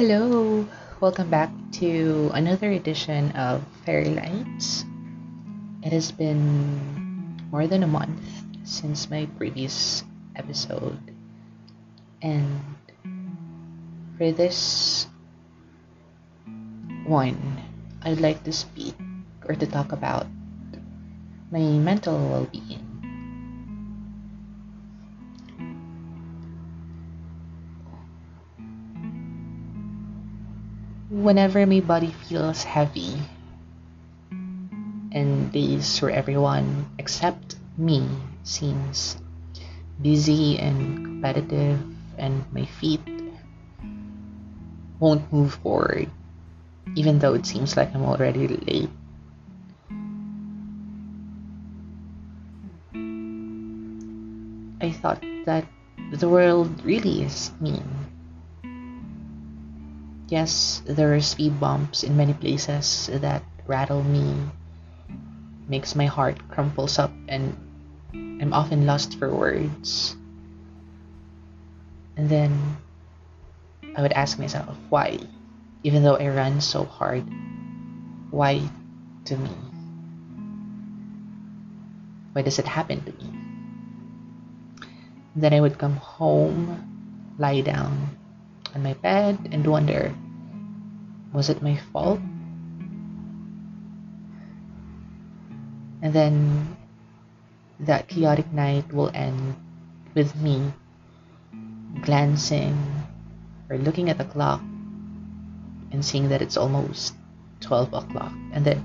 Hello, welcome back to another edition of Fairy Lights. It has been more than a month since my previous episode, and for this one, I'd like to speak or to talk about my mental well being. Whenever my body feels heavy and days where everyone except me seems busy and competitive and my feet won't move forward even though it seems like I'm already late. I thought that the world really is mean Yes, there are speed bumps in many places that rattle me, makes my heart crumples up, and I'm often lost for words. And then I would ask myself, why? Even though I run so hard, why to me? Why does it happen to me? Then I would come home, lie down, on my bed and wonder was it my fault? And then that chaotic night will end with me glancing or looking at the clock and seeing that it's almost 12 o'clock. And then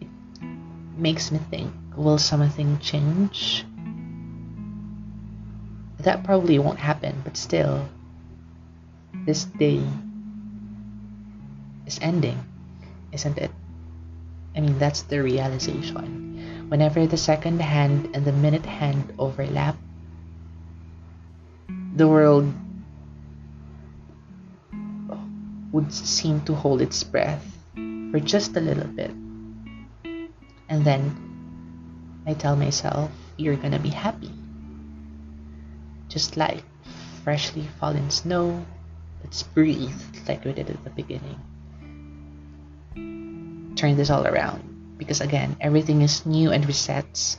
it makes me think will something change? That probably won't happen, but still, this day is ending, isn't it? I mean, that's the realization. Whenever the second hand and the minute hand overlap, the world would seem to hold its breath for just a little bit. And then I tell myself, you're gonna be happy. Just like freshly fallen snow Let's breathe like we did at the beginning. Turn this all around because again, everything is new and resets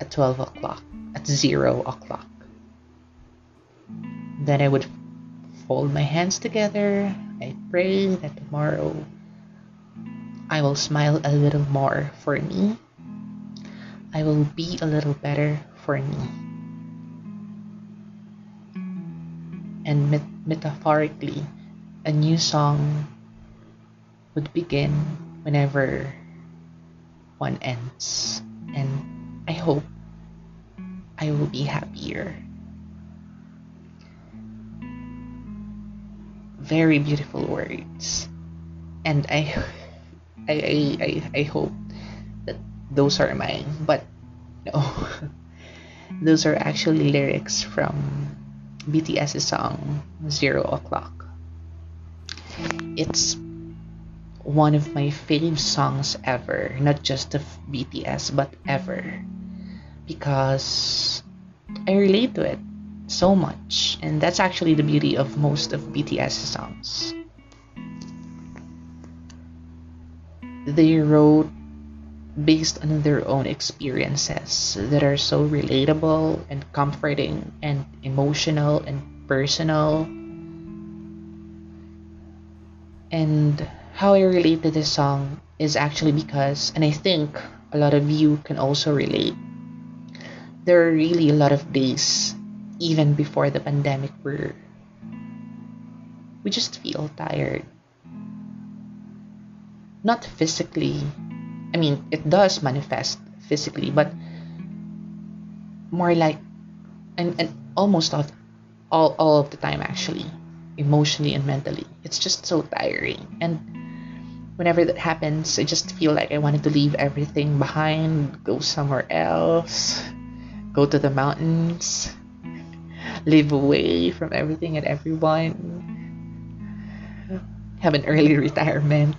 at 12 o'clock, at 0 o'clock. Then I would fold my hands together. I pray that tomorrow I will smile a little more for me. I will be a little better for me. and metaphorically, a new song would begin whenever one ends. And I hope I will be happier. Very beautiful words. And I I, I, I, I hope that those are mine. But no. those are actually lyrics from BTS's song Zero O'Clock. It's one of my favorite songs ever, not just of BTS, but ever. Because I relate to it so much, and that's actually the beauty of most of BTS songs. They wrote based on their own experiences that are so relatable and comforting and emotional and personal. And how I relate to this song is actually because, and I think a lot of you can also relate, there are really a lot of days, even before the pandemic, where we just feel tired. Not physically, I mean, it does manifest physically, but more like, and, and almost all, all, all of the time actually, emotionally and mentally. It's just so tiring. And whenever that happens, I just feel like I wanted to leave everything behind, go somewhere else, go to the mountains, live away from everything and everyone, have an early retirement.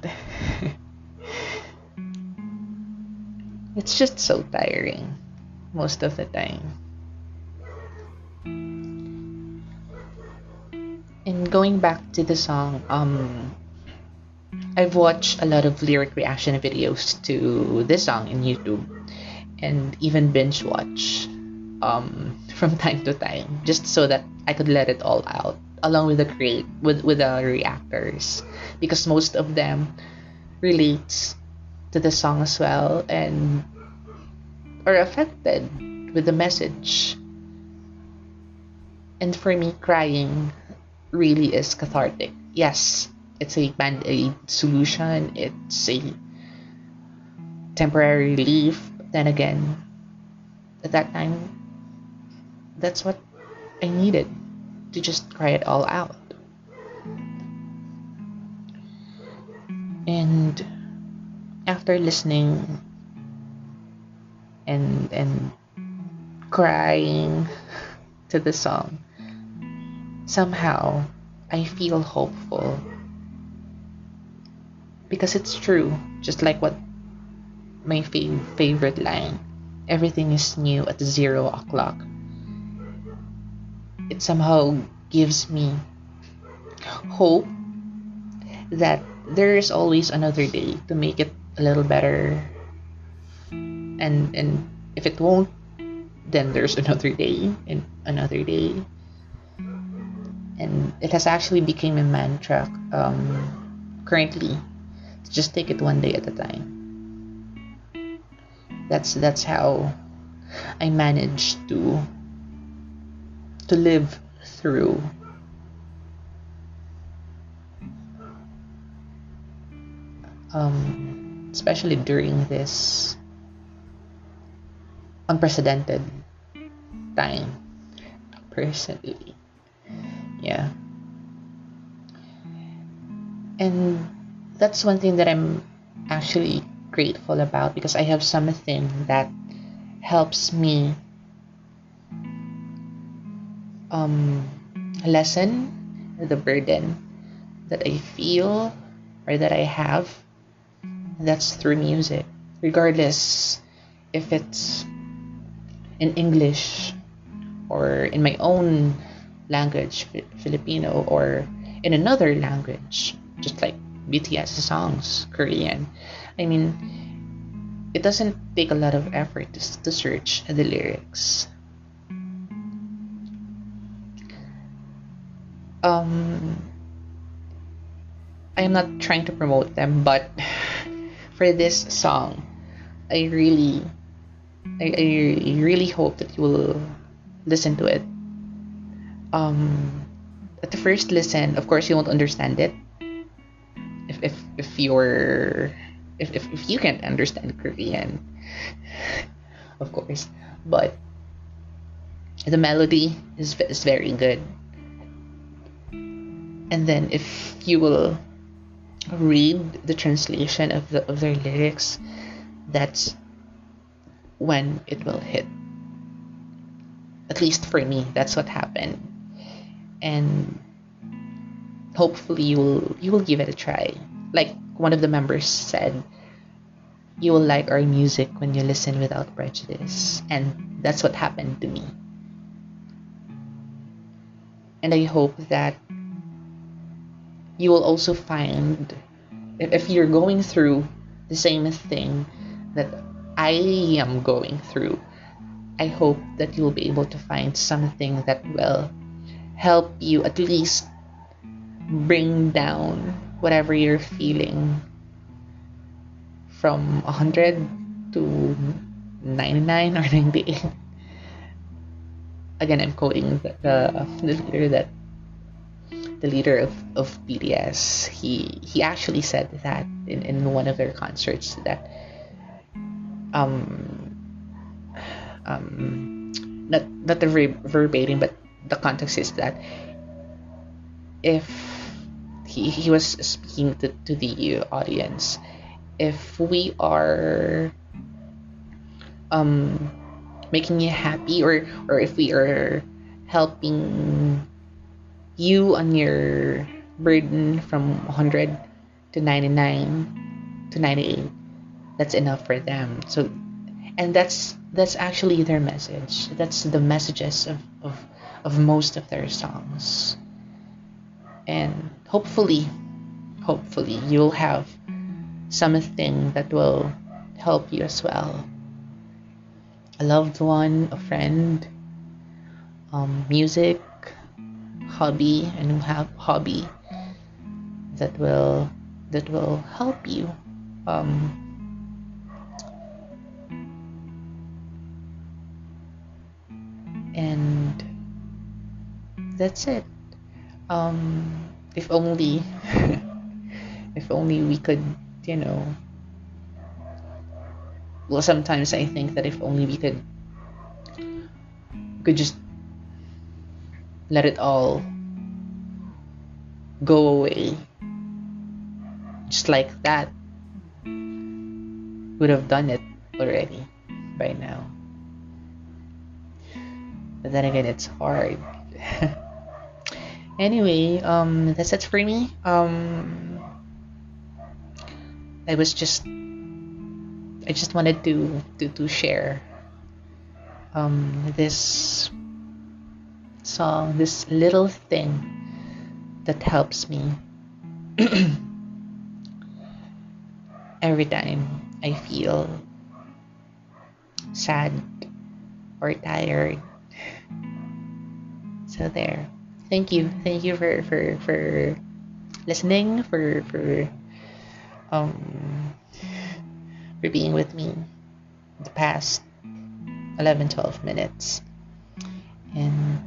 It's just so tiring most of the time. And going back to the song, um, I've watched a lot of lyric reaction videos to this song in YouTube, and even binge watch um, from time to time, just so that I could let it all out, along with the create with with the reactors, because most of them relates to the song as well and are affected with the message. And for me, crying really is cathartic. Yes, it's a band aid solution, it's a temporary relief. But then again, at that time, that's what I needed to just cry it all out. And after listening and and crying to the song, somehow I feel hopeful. Because it's true, just like what my fav- favorite line everything is new at zero o'clock. It somehow gives me hope that there is always another day to make it a little better. And and if it won't, then there's another day and another day. And it has actually become a mantra um, currently. Just take it one day at a time. That's that's how i managed to to live through. Um, especially during this unprecedented time. Personally yeah. And that's one thing that i'm actually grateful about because i have something that helps me um, lessen the burden that i feel or that i have that's through music regardless if it's in english or in my own language, Filipino, or in another language, just like BTS songs, Korean. I mean, it doesn't take a lot of effort to, to search the lyrics. Um, I am not trying to promote them, but for this song, I really, I, I really hope that you will listen to it um, at the first listen, of course, you won't understand it. If if if you're if if, if you can't understand Korean, of course, but the melody is is very good. And then if you will read the translation of the of their lyrics, that's when it will hit. At least for me, that's what happened. And hopefully you will you will give it a try. Like one of the members said you will like our music when you listen without prejudice. And that's what happened to me. And i hope that you will also find if you're going through the same thing that i am going through i hope that you'll be able to find something that will help you at least bring down whatever you're feeling from 100 to 99 or 98 again i'm quoting the, the, the that the leader of, of bts he he actually said that in, in one of their concerts that um um not not the verbatim but the context is that if he, he was speaking to, to the audience if we are um making you happy or or if we are helping you on your burden from 100 to 99 to 98 that's enough for them. So and that's that's actually their message. That's the messages of, of of most of their songs. and hopefully hopefully you'll have something that will help you as well. A loved one a friend um, music hobby a new have hobby that will that will help you um, and that's it. Um, if only if only we could you know well sometimes i think that if only we could could just let it all go away. Just like that would have done it already by now. But then again it's hard. Anyway um that's it for me. Um i was just i just wanted to to, to share um this song this little thing that helps me every time i feel sad or tired. So there. Thank you. Thank you for for for listening for for um for being with me the past 11 12 minutes. And